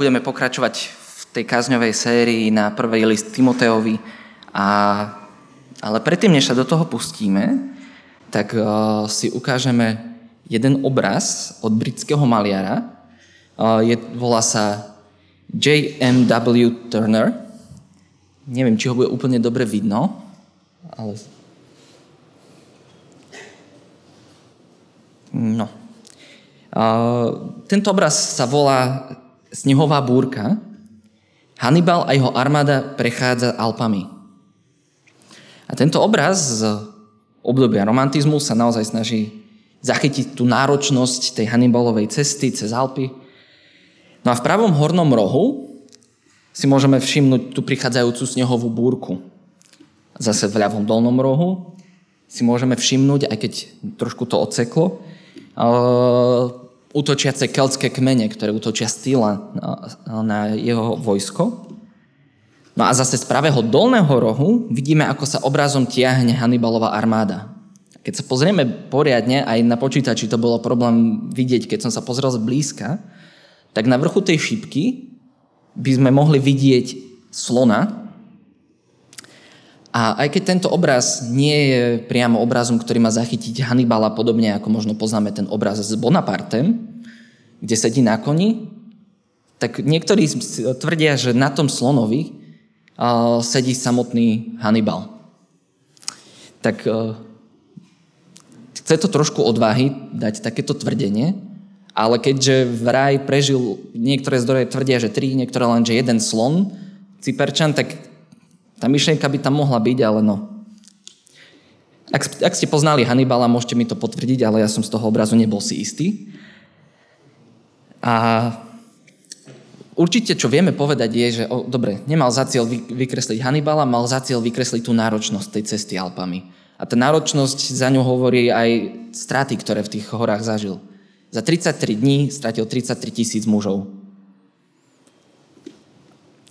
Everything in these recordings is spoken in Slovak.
Budeme pokračovať v tej kázňovej sérii na prvej list Timoteovi. A, ale predtým, než sa do toho pustíme, tak uh, si ukážeme jeden obraz od britského maliara. Uh, je, volá sa J.M.W. Turner. Neviem, či ho bude úplne dobre vidno, ale... No. Uh, tento obraz sa volá snehová búrka, Hannibal a jeho armáda prechádza Alpami. A tento obraz z obdobia romantizmu sa naozaj snaží zachytiť tú náročnosť tej Hannibalovej cesty cez Alpy. No a v pravom hornom rohu si môžeme všimnúť tú prichádzajúcu snehovú búrku. Zase v ľavom dolnom rohu si môžeme všimnúť, aj keď trošku to odseklo, útočiace keltské kmene, ktoré útočia z na jeho vojsko. No a zase z pravého dolného rohu vidíme, ako sa obrazom tiahne Hannibalová armáda. Keď sa pozrieme poriadne, aj na počítači to bolo problém vidieť, keď som sa pozrel zblízka, tak na vrchu tej šipky by sme mohli vidieť slona. A aj keď tento obraz nie je priamo obrazom, ktorý má zachytiť Hannibala, podobne ako možno poznáme ten obraz s Bonapartem, kde sedí na koni, tak niektorí tvrdia, že na tom slonovi sedí samotný Hannibal. Tak e, chce to trošku odvahy dať takéto tvrdenie, ale keďže vraj prežil, niektoré zdroje tvrdia, že tri, niektoré len, že jeden slon, Cyperčan, tak tá myšlienka by tam mohla byť, ale no. Ak, ak ste poznali Hannibala, môžete mi to potvrdiť, ale ja som z toho obrazu nebol si istý. A určite, čo vieme povedať, je, že o, dobre, nemal za cieľ vykresliť Hannibala, mal za cieľ vykresliť tú náročnosť tej cesty Alpami. A tá náročnosť za ňu hovorí aj straty, ktoré v tých horách zažil. Za 33 dní stratil 33 tisíc mužov.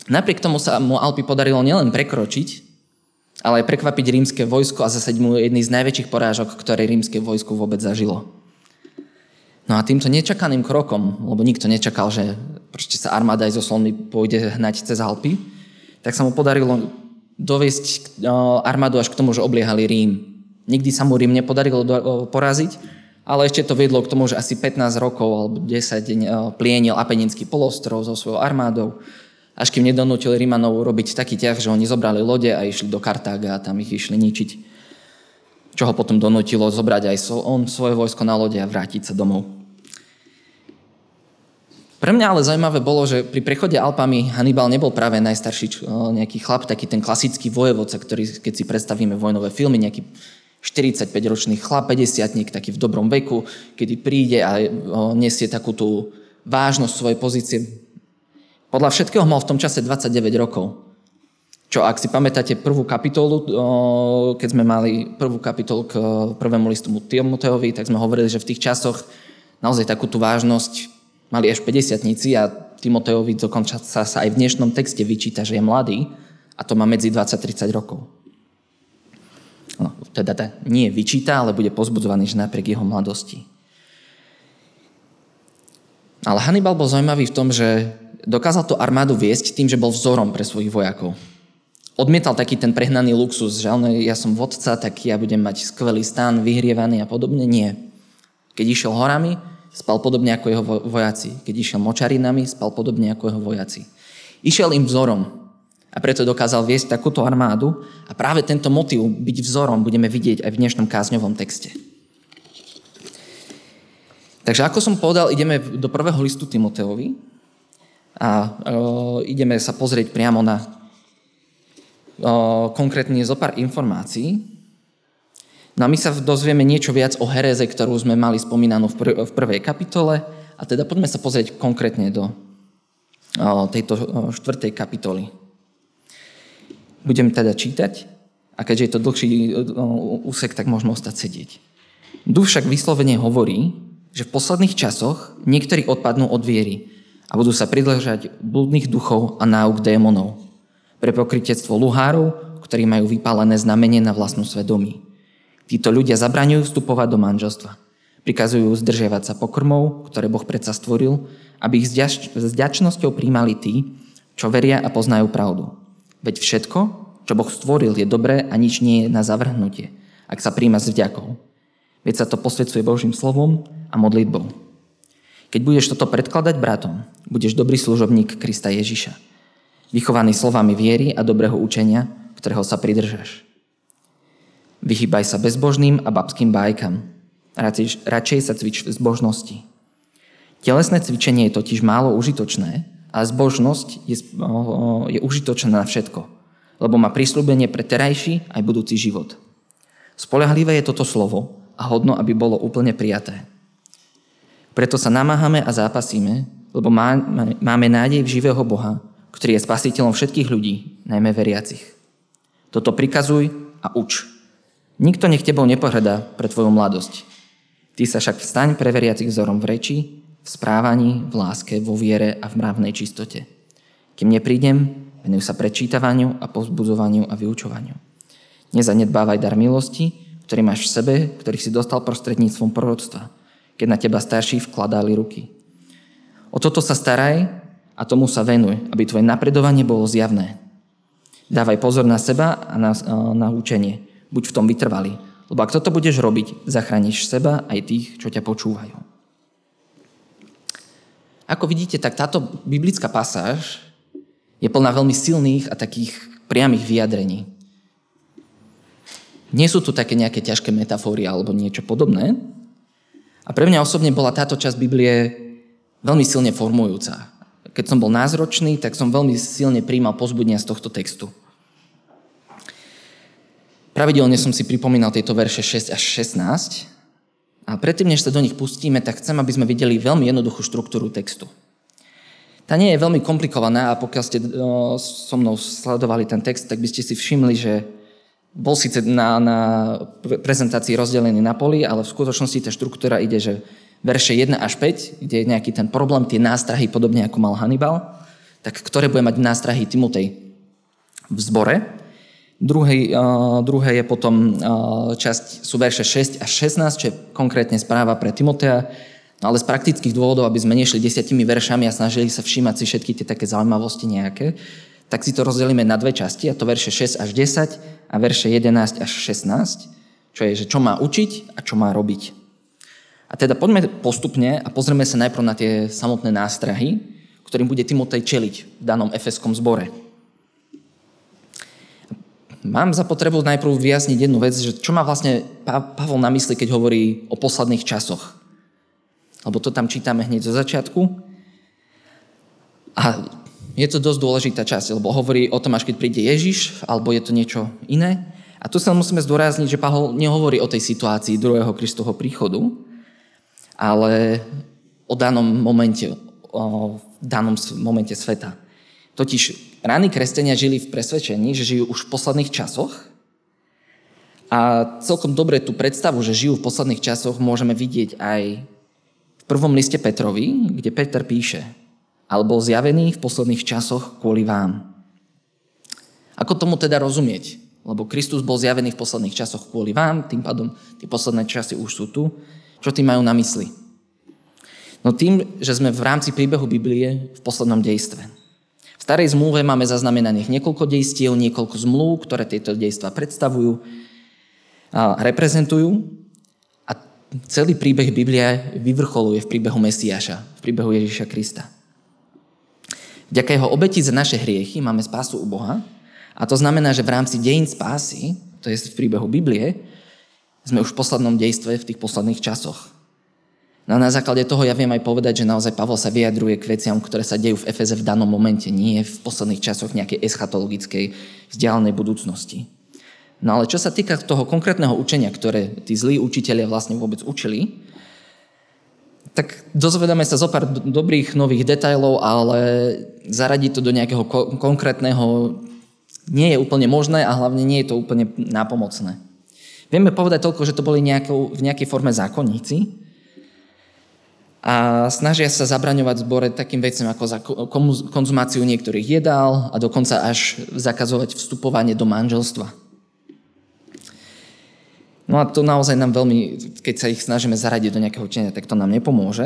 Napriek tomu sa mu Alpy podarilo nielen prekročiť, ale aj prekvapiť rímske vojsko a zasať mu jedný z najväčších porážok, ktoré rímske vojsko vôbec zažilo. No a týmto nečakaným krokom, lebo nikto nečakal, že proste sa armáda aj zo Slony pôjde hnať cez Alpy, tak sa mu podarilo doviesť armádu až k tomu, že obliehali Rím. Nikdy sa mu Rím nepodarilo poraziť, ale ešte to viedlo k tomu, že asi 15 rokov alebo 10 plienil Apeninský polostrov so svojou armádou až kým nedonútil Rímanov robiť taký ťah, že oni zobrali lode a išli do Kartága a tam ich išli ničiť. Čo ho potom donútilo zobrať aj on svoje vojsko na lode a vrátiť sa domov. Pre mňa ale zaujímavé bolo, že pri prechode Alpami Hannibal nebol práve najstarší nejaký chlap, taký ten klasický vojevodca, ktorý, keď si predstavíme vojnové filmy, nejaký 45-ročný chlap, 50 taký v dobrom veku, kedy príde a nesie takú tú vážnosť svojej pozície podľa všetkého mal v tom čase 29 rokov. Čo ak si pamätáte prvú kapitolu, keď sme mali prvú kapitolu k prvému listu Timoteovi, tak sme hovorili, že v tých časoch naozaj takú tú vážnosť mali až 50 a Timoteovi dokonca sa, sa aj v dnešnom texte vyčíta, že je mladý a to má medzi 20-30 rokov. No, teda, teda nie vyčíta, ale bude pozbudzovaný, že napriek jeho mladosti. Ale Hannibal bol zaujímavý v tom, že dokázal tú armádu viesť tým, že bol vzorom pre svojich vojakov. Odmietal taký ten prehnaný luxus, že ja som vodca, tak ja budem mať skvelý stan, vyhrievaný a podobne. Nie. Keď išiel horami, spal podobne ako jeho vojaci. Keď išiel močarinami, spal podobne ako jeho vojaci. Išiel im vzorom a preto dokázal viesť takúto armádu a práve tento motiv byť vzorom budeme vidieť aj v dnešnom kázňovom texte. Takže ako som povedal, ideme do prvého listu Timoteovi, a e, ideme sa pozrieť priamo na e, konkrétne zo pár informácií. No a my sa dozvieme niečo viac o hereze, ktorú sme mali spomínanú v, pr- v prvej kapitole a teda poďme sa pozrieť konkrétne do e, tejto štvrtej kapitoly. Budem teda čítať a keďže je to dlhší úsek, tak môžeme ostať sedieť. Duch však vyslovene hovorí, že v posledných časoch niektorí odpadnú od viery, a budú sa pridlžať blúdnych duchov a náuk démonov. Pre pokrytectvo luhárov, ktorí majú vypálené znamenie na vlastnú svedomí. Títo ľudia zabraňujú vstupovať do manželstva. Prikazujú zdržiavať sa pokrmov, ktoré Boh predsa stvoril aby ich s vďačnosťou príjmali tí, čo veria a poznajú pravdu. Veď všetko, čo Boh stvoril, je dobré a nič nie je na zavrhnutie, ak sa príjma s vďakou. Veď sa to posvedcuje Božím slovom a modlitbou. Keď budeš toto predkladať bratom, budeš dobrý služobník Krista Ježiša, vychovaný slovami viery a dobrého učenia, ktorého sa pridržaš. Vychýbaj sa bezbožným a babským bajkam. Radšej, radšej sa cvič v zbožnosti. Telesné cvičenie je totiž málo užitočné a zbožnosť je, je užitočná na všetko, lebo má prísľubenie pre terajší aj budúci život. Spolahlivé je toto slovo a hodno, aby bolo úplne prijaté. Preto sa namáhame a zápasíme, lebo máme nádej v živého Boha, ktorý je spasiteľom všetkých ľudí, najmä veriacich. Toto prikazuj a uč. Nikto nech tebou nepohrdá pre tvoju mladosť. Ty sa však vstaň pre veriacich vzorom v reči, v správaní, v láske, vo viere a v mravnej čistote. Kým neprídem, venuj sa prečítavaniu a pozbudzovaniu a vyučovaniu. Nezanedbávaj dar milosti, ktorý máš v sebe, ktorý si dostal prostredníctvom proroctva, keď na teba starší vkladali ruky. O toto sa staraj a tomu sa venuj, aby tvoje napredovanie bolo zjavné. Dávaj pozor na seba a na, na učenie, buď v tom vytrvalý. Lebo ak toto budeš robiť, zachrániš seba aj tých, čo ťa počúvajú. Ako vidíte, tak táto biblická pasáž je plná veľmi silných a takých priamých vyjadrení. Nie sú tu také nejaké ťažké metafóry alebo niečo podobné. A pre mňa osobne bola táto časť Biblie veľmi silne formujúca. Keď som bol názročný, tak som veľmi silne príjmal pozbudenia z tohto textu. Pravidelne som si pripomínal tieto verše 6 až 16 a predtým, než sa do nich pustíme, tak chcem, aby sme videli veľmi jednoduchú štruktúru textu. Tá nie je veľmi komplikovaná a pokiaľ ste so mnou sledovali ten text, tak by ste si všimli, že bol síce na, na prezentácii rozdelený na poli, ale v skutočnosti tá štruktúra ide, že verše 1 až 5, kde je nejaký ten problém, tie nástrahy, podobne ako mal Hannibal, tak ktoré bude mať nástrahy Timotej v zbore. Druhý, uh, druhé je potom uh, časť, sú verše 6 až 16, čo je konkrétne správa pre Timotea, no ale z praktických dôvodov, aby sme nešli desiatimi veršami a snažili sa všímať si všetky tie také zaujímavosti nejaké, tak si to rozdelíme na dve časti, a to verše 6 až 10 a verše 11 až 16, čo je, že čo má učiť a čo má robiť. A teda poďme postupne a pozrieme sa najprv na tie samotné nástrahy, ktorým bude Timotej čeliť v danom efeskom zbore. Mám za potrebu najprv vyjasniť jednu vec, že čo má vlastne Pavol na mysli, keď hovorí o posledných časoch. Lebo to tam čítame hneď zo začiatku. A je to dosť dôležitá časť, lebo hovorí o tom, až keď príde Ježiš, alebo je to niečo iné. A tu sa musíme zdôrazniť, že Pavol nehovorí o tej situácii druhého Kristovho príchodu, ale o danom momente, o danom momente sveta. Totiž Ráni kresťania žili v presvedčení, že žijú už v posledných časoch a celkom dobre tú predstavu, že žijú v posledných časoch, môžeme vidieť aj v prvom liste Petrovi, kde Peter píše, ale bol zjavený v posledných časoch kvôli vám. Ako tomu teda rozumieť? Lebo Kristus bol zjavený v posledných časoch kvôli vám, tým pádom tie posledné časy už sú tu. Čo tým majú na mysli? No tým, že sme v rámci príbehu Biblie v poslednom dejstve starej zmluve máme zaznamenaných niekoľko dejstiev, niekoľko zmluv, ktoré tieto dejstva predstavujú a reprezentujú. A celý príbeh Biblia vyvrcholuje v príbehu Mesiáša, v príbehu Ježiša Krista. Vďaka jeho obeti za naše hriechy máme spásu u Boha a to znamená, že v rámci dejín spásy, to je v príbehu Biblie, sme už v poslednom dejstve v tých posledných časoch. No a na základe toho ja viem aj povedať, že naozaj Pavol sa vyjadruje k veciam, ktoré sa dejú v Efeze v danom momente, nie v posledných časoch nejakej eschatologickej vzdialenej budúcnosti. No ale čo sa týka toho konkrétneho učenia, ktoré tí zlí učiteľia vlastne vôbec učili, tak dozvedáme sa zo pár dobrých nových detajlov, ale zaradiť to do nejakého ko- konkrétneho nie je úplne možné a hlavne nie je to úplne nápomocné. Vieme povedať toľko, že to boli nejakou, v nejakej forme zákonníci, a snažia sa zabraňovať v zbore takým veciam ako za konzumáciu niektorých jedál a dokonca až zakazovať vstupovanie do manželstva. No a to naozaj nám veľmi, keď sa ich snažíme zaradiť do nejakého učenia, tak to nám nepomôže.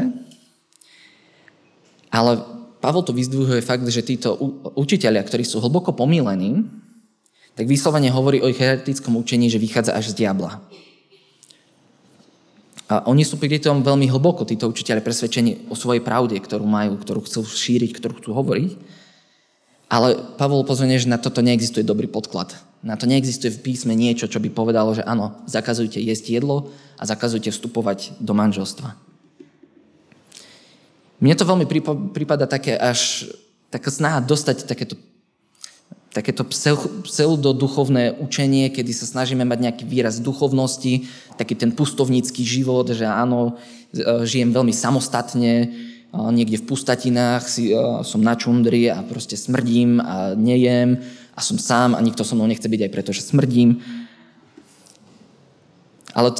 Ale Pavol to vyzdvihuje fakt, že títo učiteľia, ktorí sú hlboko pomílení, tak vyslovene hovorí o ich heretickom učení, že vychádza až z diabla. A oni sú pri tom veľmi hlboko, títo učiteľe, presvedčení o svojej pravde, ktorú majú, ktorú chcú šíriť, ktorú chcú hovoriť. Ale Pavol upozorňuje, že na toto neexistuje dobrý podklad. Na to neexistuje v písme niečo, čo by povedalo, že áno, zakazujte jesť jedlo a zakazujte vstupovať do manželstva. Mne to veľmi prípada také až taká snaha dostať takéto takéto pseudoduchovné učenie, kedy sa snažíme mať nejaký výraz duchovnosti, taký ten pustovnícky život, že áno, e, žijem veľmi samostatne, niekde v pustatinách, si, som na čundri a proste smrdím a nejem a som sám a nikto so mnou nechce byť aj preto, že smrdím. Ale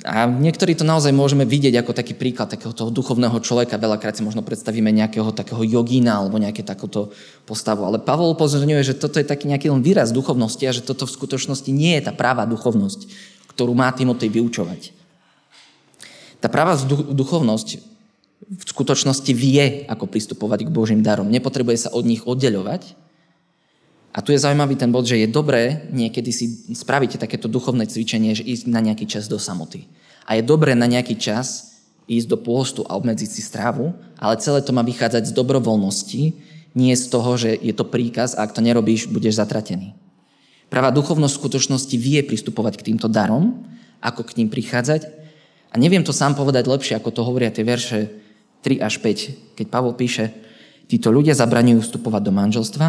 a niektorí to naozaj môžeme vidieť ako taký príklad takého toho duchovného človeka. Veľakrát si možno predstavíme nejakého takého jogína alebo nejaké takúto postavu. Ale Pavol upozorňuje, že toto je taký nejaký len výraz duchovnosti a že toto v skutočnosti nie je tá práva duchovnosť, ktorú má Timotej vyučovať. Tá práva duchovnosť v skutočnosti vie, ako pristupovať k Božím darom. Nepotrebuje sa od nich oddeľovať, a tu je zaujímavý ten bod, že je dobré niekedy si spravíte takéto duchovné cvičenie, že ísť na nejaký čas do samoty. A je dobré na nejaký čas ísť do pôstu a obmedziť si strávu, ale celé to má vychádzať z dobrovoľnosti, nie z toho, že je to príkaz a ak to nerobíš, budeš zatratený. Práva duchovnosť v skutočnosti vie pristupovať k týmto darom, ako k ním prichádzať. A neviem to sám povedať lepšie, ako to hovoria tie verše 3 až 5, keď Pavol píše, títo ľudia zabraňujú vstupovať do manželstva,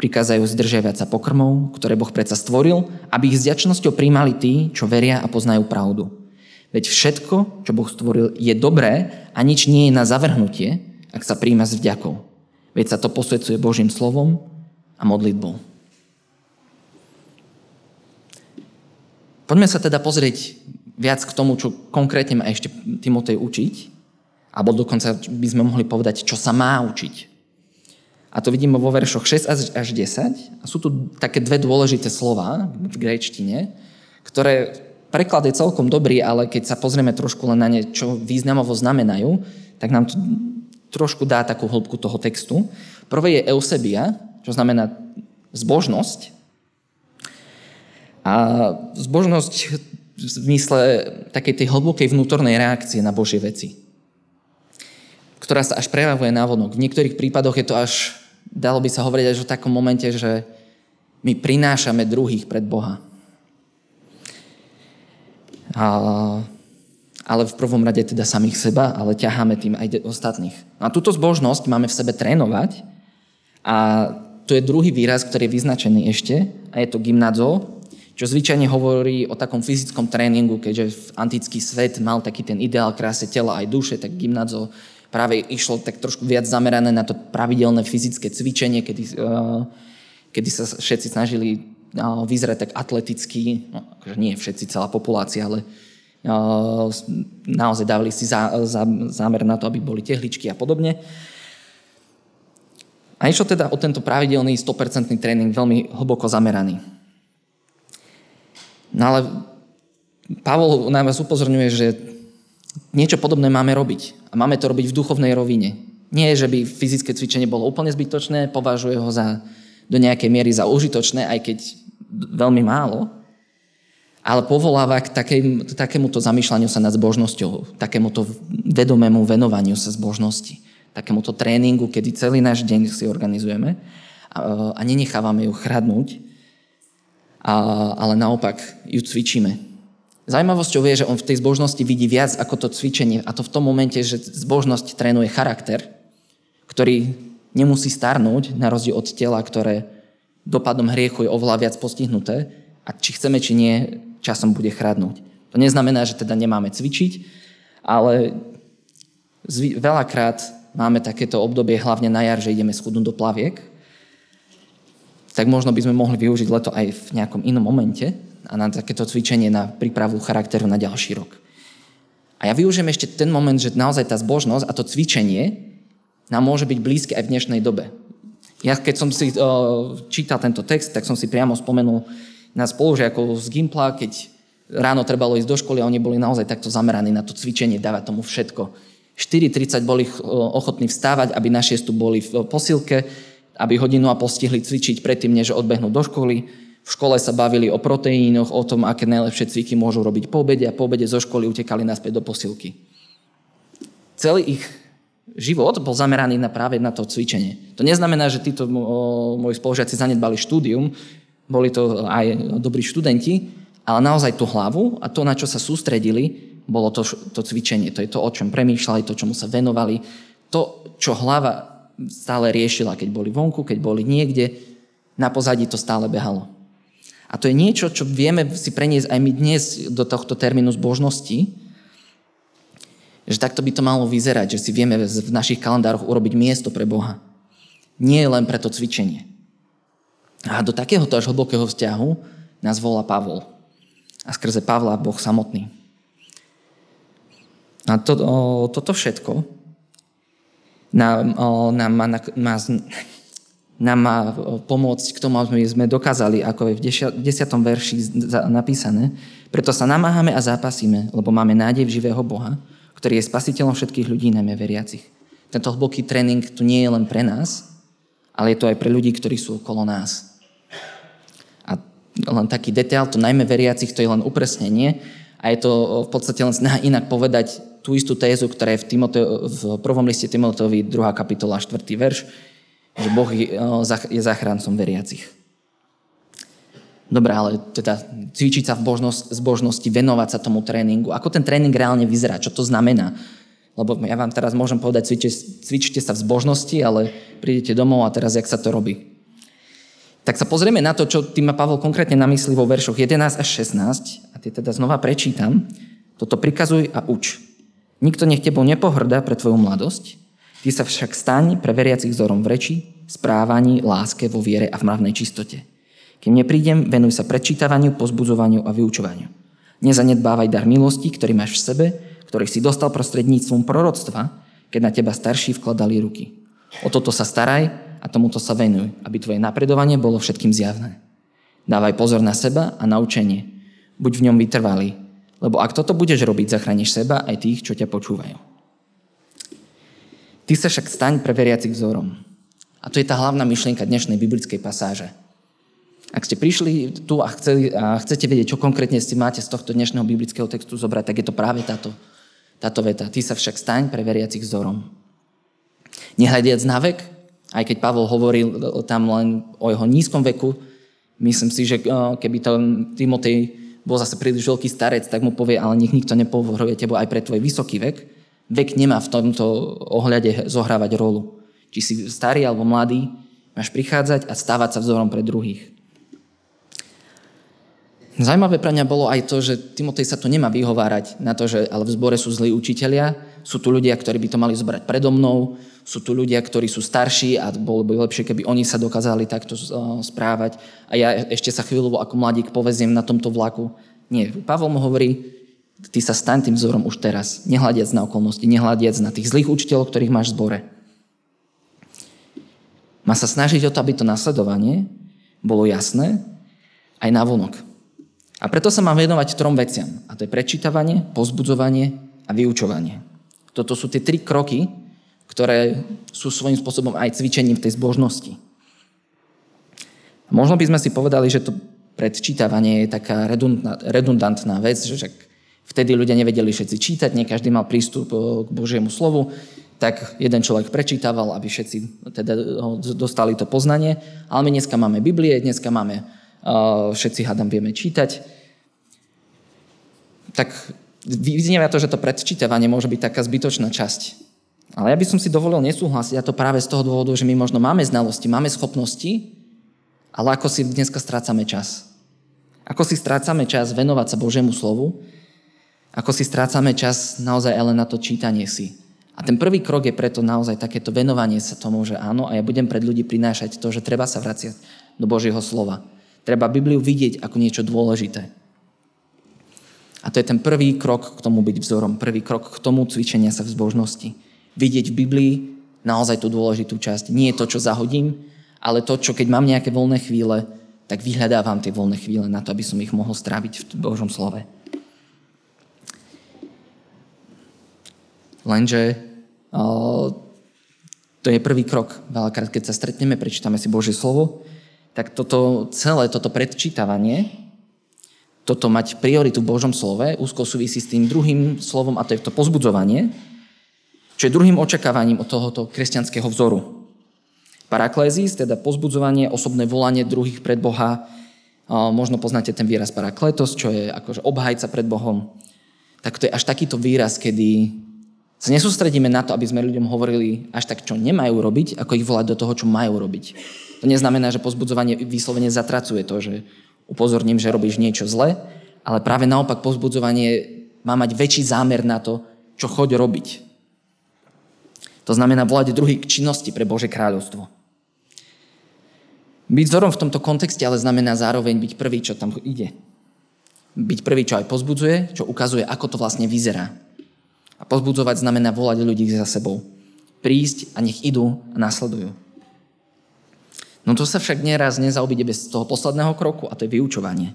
prikázajú zdržiavať sa pokrmov, ktoré Boh predsa stvoril, aby ich s ďačnosťou príjmali tí, čo veria a poznajú pravdu. Veď všetko, čo Boh stvoril, je dobré a nič nie je na zavrhnutie, ak sa príjma s vďakou. Veď sa to posvedcuje Božím slovom a modlitbou. Poďme sa teda pozrieť viac k tomu, čo konkrétne má ešte Timotej učiť, alebo dokonca by sme mohli povedať, čo sa má učiť. A to vidíme vo veršoch 6 až 10. A sú tu také dve dôležité slova v gréčtine, ktoré preklad je celkom dobrý, ale keď sa pozrieme trošku len na ne, čo významovo znamenajú, tak nám to trošku dá takú hĺbku toho textu. Prvé je eusebia, čo znamená zbožnosť. A zbožnosť v zmysle takej tej hlbokej vnútornej reakcie na Božie veci, ktorá sa až prejavuje návonok. V niektorých prípadoch je to až dalo by sa hovoriť až o takom momente, že my prinášame druhých pred Boha. A, ale v prvom rade teda samých seba, ale ťaháme tým aj ostatných. No a túto zbožnosť máme v sebe trénovať a to je druhý výraz, ktorý je vyznačený ešte a je to gymnazo, čo zvyčajne hovorí o takom fyzickom tréningu, keďže v antický svet mal taký ten ideál kráse tela aj duše, tak gymnazo práve išlo tak trošku viac zamerané na to pravidelné fyzické cvičenie, kedy, uh, kedy sa všetci snažili uh, vyzerať tak atleticky, no, akože nie všetci, celá populácia, ale uh, naozaj dávali si zá, zá, zámer na to, aby boli tehličky a podobne. A išlo teda o tento pravidelný 100% tréning, veľmi hlboko zameraný. No ale Pavol nám vás upozorňuje, že niečo podobné máme robiť. A máme to robiť v duchovnej rovine. Nie, že by fyzické cvičenie bolo úplne zbytočné, považuje ho za, do nejakej miery za užitočné, aj keď veľmi málo, ale povoláva k takej, takémuto zamýšľaniu sa nad zbožnosťou, takémuto vedomému venovaniu sa zbožnosti, takémuto tréningu, kedy celý náš deň si organizujeme a, a nenechávame ju chradnúť, a, ale naopak ju cvičíme. Zaujímavosťou je, že on v tej zbožnosti vidí viac ako to cvičenie a to v tom momente, že zbožnosť trénuje charakter, ktorý nemusí starnúť na rozdiel od tela, ktoré dopadom hriechu je oveľa viac postihnuté a či chceme, či nie, časom bude chradnúť. To neznamená, že teda nemáme cvičiť, ale veľakrát máme takéto obdobie, hlavne na jar, že ideme schudnúť do plaviek, tak možno by sme mohli využiť leto aj v nejakom inom momente, a na takéto cvičenie na prípravu charakteru na ďalší rok. A ja využijem ešte ten moment, že naozaj tá zbožnosť a to cvičenie nám môže byť blízke aj v dnešnej dobe. Ja keď som si uh, čítal tento text, tak som si priamo spomenul na spolužiakov z Gimpla, keď ráno trebalo ísť do školy a oni boli naozaj takto zameraní na to cvičenie, dávať tomu všetko. 4.30 boli ochotní vstávať, aby na 6 boli v posilke, aby hodinu a postihli cvičiť predtým, než odbehnú do školy. V škole sa bavili o proteínoch, o tom, aké najlepšie cviky môžu robiť po obede a po obede zo školy utekali naspäť do posilky. Celý ich život bol zameraný na práve na to cvičenie. To neznamená, že títo moji spolužiaci zanedbali štúdium, boli to aj dobrí študenti, ale naozaj tú hlavu a to, na čo sa sústredili, bolo to, to cvičenie. To je to, o čom premýšľali, to, čomu sa venovali. To, čo hlava stále riešila, keď boli vonku, keď boli niekde, na pozadí to stále behalo. A to je niečo, čo vieme si preniesť aj my dnes do tohto termínu zbožnosti, že takto by to malo vyzerať, že si vieme v našich kalendároch urobiť miesto pre Boha. Nie len pre to cvičenie. A do takéhoto až hlbokého vzťahu nás volá Pavol. A skrze Pavla Boh samotný. A to, o, toto všetko nám, o, nám, má, má, nám má pomôcť k tomu, aby sme dokázali, ako je v 10. verši napísané, preto sa namáhame a zápasíme, lebo máme nádej v živého Boha, ktorý je spasiteľom všetkých ľudí, najmä veriacich. Tento hlboký tréning tu nie je len pre nás, ale je to aj pre ľudí, ktorí sú okolo nás. A len taký detail, to najmä veriacich, to je len upresnenie a je to v podstate len snaha inak povedať tú istú tézu, ktorá je v, Timoteo, v prvom liste Timoteovi 2. kapitola 4. verš, že Boh je záchrancom veriacich. Dobre, ale teda cvičiť sa v božnosti, zbožnosti, venovať sa tomu tréningu. Ako ten tréning reálne vyzerá? Čo to znamená? Lebo ja vám teraz môžem povedať, cvičte, cvičte sa v zbožnosti, ale prídete domov a teraz jak sa to robí? Tak sa pozrieme na to, čo tým má Pavel konkrétne na mysli vo veršoch 11 až 16 a tie teda znova prečítam. Toto prikazuj a uč. Nikto nech tebou nepohrda pre tvoju mladosť, ty sa však staň pre veriacich vzorom v reči, správaní, láske, vo viere a v mravnej čistote. Kým neprídem, venuj sa prečítavaniu, pozbudzovaniu a vyučovaniu. Nezanedbávaj dar milosti, ktorý máš v sebe, ktorý si dostal prostredníctvom proroctva, keď na teba starší vkladali ruky. O toto sa staraj a tomuto sa venuj, aby tvoje napredovanie bolo všetkým zjavné. Dávaj pozor na seba a na učenie. Buď v ňom vytrvalý, lebo ak toto budeš robiť, zachrániš seba aj tých, čo ťa počúvajú. Ty sa však staň pre veriacich vzorom. A to je tá hlavná myšlienka dnešnej biblickej pasáže. Ak ste prišli tu a, chceli, a chcete vedieť, čo konkrétne si máte z tohto dnešného biblického textu zobrať, tak je to práve táto, táto veta. Ty sa však staň pre veriacich vzorom. Nehľadiac na vek, aj keď Pavol hovoril tam len o jeho nízkom veku, myslím si, že keby to Timotej bol zase príliš veľký starec, tak mu povie, ale nech nikto nepovrhuje tebo aj pre tvoj vysoký vek. Vek nemá v tomto ohľade zohrávať rolu. Či si starý alebo mladý, máš prichádzať a stávať sa vzorom pre druhých. Zajímavé pre mňa bolo aj to, že Timotej sa tu nemá vyhovárať na to, že ale v zbore sú zlí učitelia, sú tu ľudia, ktorí by to mali zobrať predo mnou, sú tu ľudia, ktorí sú starší a bolo by lepšie, keby oni sa dokázali takto správať a ja ešte sa chvíľu ako mladík poveziem na tomto vlaku. Nie, Pavol mu hovorí, ty sa staň tým vzorom už teraz, nehľadiac na okolnosti, nehľadiac na tých zlých učiteľov, ktorých máš v zbore. Má sa snažiť o to, aby to nasledovanie bolo jasné aj na vonok. A preto sa mám venovať trom veciam. A to je prečítavanie, pozbudzovanie a vyučovanie. Toto sú tie tri kroky, ktoré sú svojím spôsobom aj cvičením tej zbožnosti. Možno by sme si povedali, že to predčítavanie je taká redundantná vec, že však vtedy ľudia nevedeli všetci čítať, nie každý mal prístup k Božiemu slovu, tak jeden človek prečítaval, aby všetci teda dostali to poznanie. Ale my dneska máme Biblie, dneska máme všetci hádam vieme čítať, tak vyznieva to, že to predčítavanie môže byť taká zbytočná časť. Ale ja by som si dovolil nesúhlasiť a to práve z toho dôvodu, že my možno máme znalosti, máme schopnosti, ale ako si dneska strácame čas. Ako si strácame čas venovať sa Božiemu slovu, ako si strácame čas naozaj len na to čítanie si. A ten prvý krok je preto naozaj takéto venovanie sa tomu, že áno, a ja budem pred ľudí prinášať to, že treba sa vraciať do Božieho slova. Treba Bibliu vidieť ako niečo dôležité. A to je ten prvý krok k tomu byť vzorom, prvý krok k tomu cvičenia sa v zbožnosti. Vidieť v Biblii naozaj tú dôležitú časť. Nie to, čo zahodím, ale to, čo keď mám nejaké voľné chvíle, tak vyhľadávam tie voľné chvíle na to, aby som ich mohol stráviť v Božom slove. Lenže To je prvý krok. Veľakrát, keď sa stretneme, prečítame si Božie slovo, tak toto celé, toto predčítavanie, toto mať prioritu v Božom slove, úzko súvisí s tým druhým slovom, a to je to pozbudzovanie, čo je druhým očakávaním od tohoto kresťanského vzoru. Paraklézis, teda pozbudzovanie, osobné volanie druhých pred Boha, možno poznáte ten výraz parakletos, čo je akože obhajca pred Bohom, tak to je až takýto výraz, kedy sa nesústredíme na to, aby sme ľuďom hovorili až tak, čo nemajú robiť, ako ich volať do toho, čo majú robiť. To neznamená, že pozbudzovanie vyslovene zatracuje to, že upozorním, že robíš niečo zle, ale práve naopak pozbudzovanie má mať väčší zámer na to, čo choď robiť. To znamená volať druhý k činnosti pre Bože kráľovstvo. Byť vzorom v tomto kontexte ale znamená zároveň byť prvý, čo tam ide. Byť prvý, čo aj pozbudzuje, čo ukazuje, ako to vlastne vyzerá. A pozbudzovať znamená volať ľudí za sebou. Prísť a nech idú a nasledujú. No to sa však nieraz nezaobíde bez toho posledného kroku a to je vyučovanie.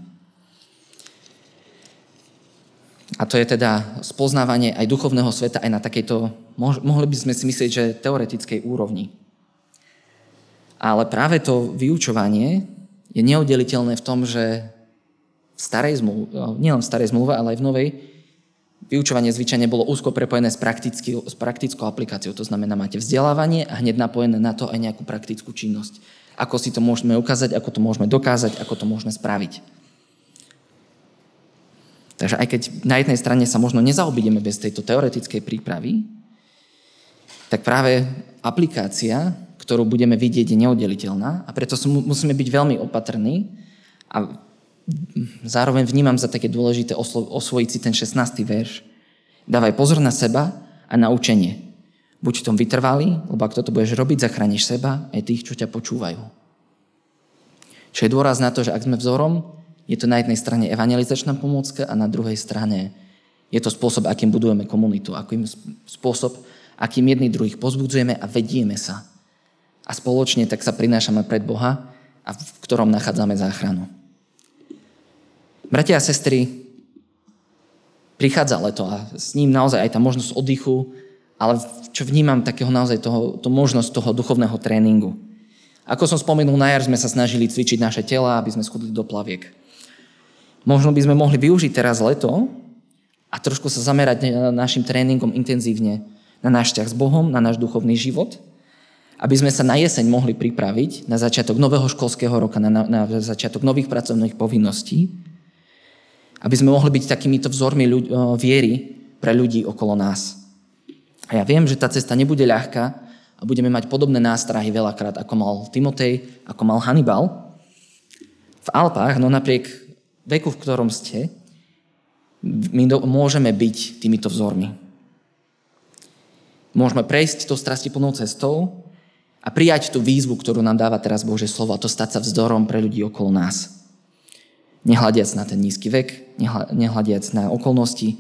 A to je teda spoznávanie aj duchovného sveta aj na takejto, mohli by sme si myslieť, že teoretickej úrovni. Ale práve to vyučovanie je neoddeliteľné v tom, že v starej zmluve, nielen v starej zmluve, ale aj v novej, Vyučovanie zvyčajne bolo úzko prepojené s, s praktickou aplikáciou. To znamená, máte vzdelávanie a hneď napojené na to aj nejakú praktickú činnosť. Ako si to môžeme ukázať, ako to môžeme dokázať, ako to môžeme spraviť. Takže aj keď na jednej strane sa možno nezaobídeme bez tejto teoretickej prípravy, tak práve aplikácia, ktorú budeme vidieť, je neoddeliteľná a preto musíme byť veľmi opatrní a zároveň vnímam za také dôležité oslo- osvojiť si ten 16. verš. Dávaj pozor na seba a na učenie. Buď v tom vytrvalý, lebo ak toto budeš robiť, zachrániš seba aj tých, čo ťa počúvajú. Čo je dôraz na to, že ak sme vzorom, je to na jednej strane evangelizačná pomôcka a na druhej strane je to spôsob, akým budujeme komunitu, akým spôsob, akým jedných druhých pozbudzujeme a vedieme sa. A spoločne tak sa prinášame pred Boha, a v ktorom nachádzame záchranu. Bratia a sestry, prichádza leto a s ním naozaj aj tá možnosť oddychu, ale čo vnímam takého naozaj toho, to možnosť toho duchovného tréningu. Ako som spomenul, na jar sme sa snažili cvičiť naše tela, aby sme schudli do plaviek. Možno by sme mohli využiť teraz leto a trošku sa zamerať našim tréningom intenzívne na náš vzťah s Bohom, na náš duchovný život, aby sme sa na jeseň mohli pripraviť na začiatok nového školského roka, na, na, na začiatok nových pracovných povinností aby sme mohli byť takýmito vzormi ľudí, viery pre ľudí okolo nás. A ja viem, že tá cesta nebude ľahká a budeme mať podobné nástrahy veľakrát, ako mal Timotej, ako mal Hannibal. V Alpách, no napriek veku, v ktorom ste, my do, môžeme byť týmito vzormi. Môžeme prejsť tou strastiplnou cestou a prijať tú výzvu, ktorú nám dáva teraz Božie slovo a to stať sa vzdorom pre ľudí okolo nás nehľadiac na ten nízky vek, nehľadiac na okolnosti,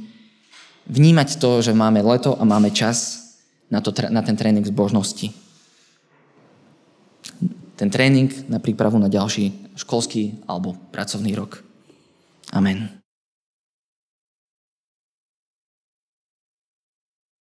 vnímať to, že máme leto a máme čas na, to, na ten tréning zbožnosti. Ten tréning na prípravu na ďalší školský alebo pracovný rok. Amen.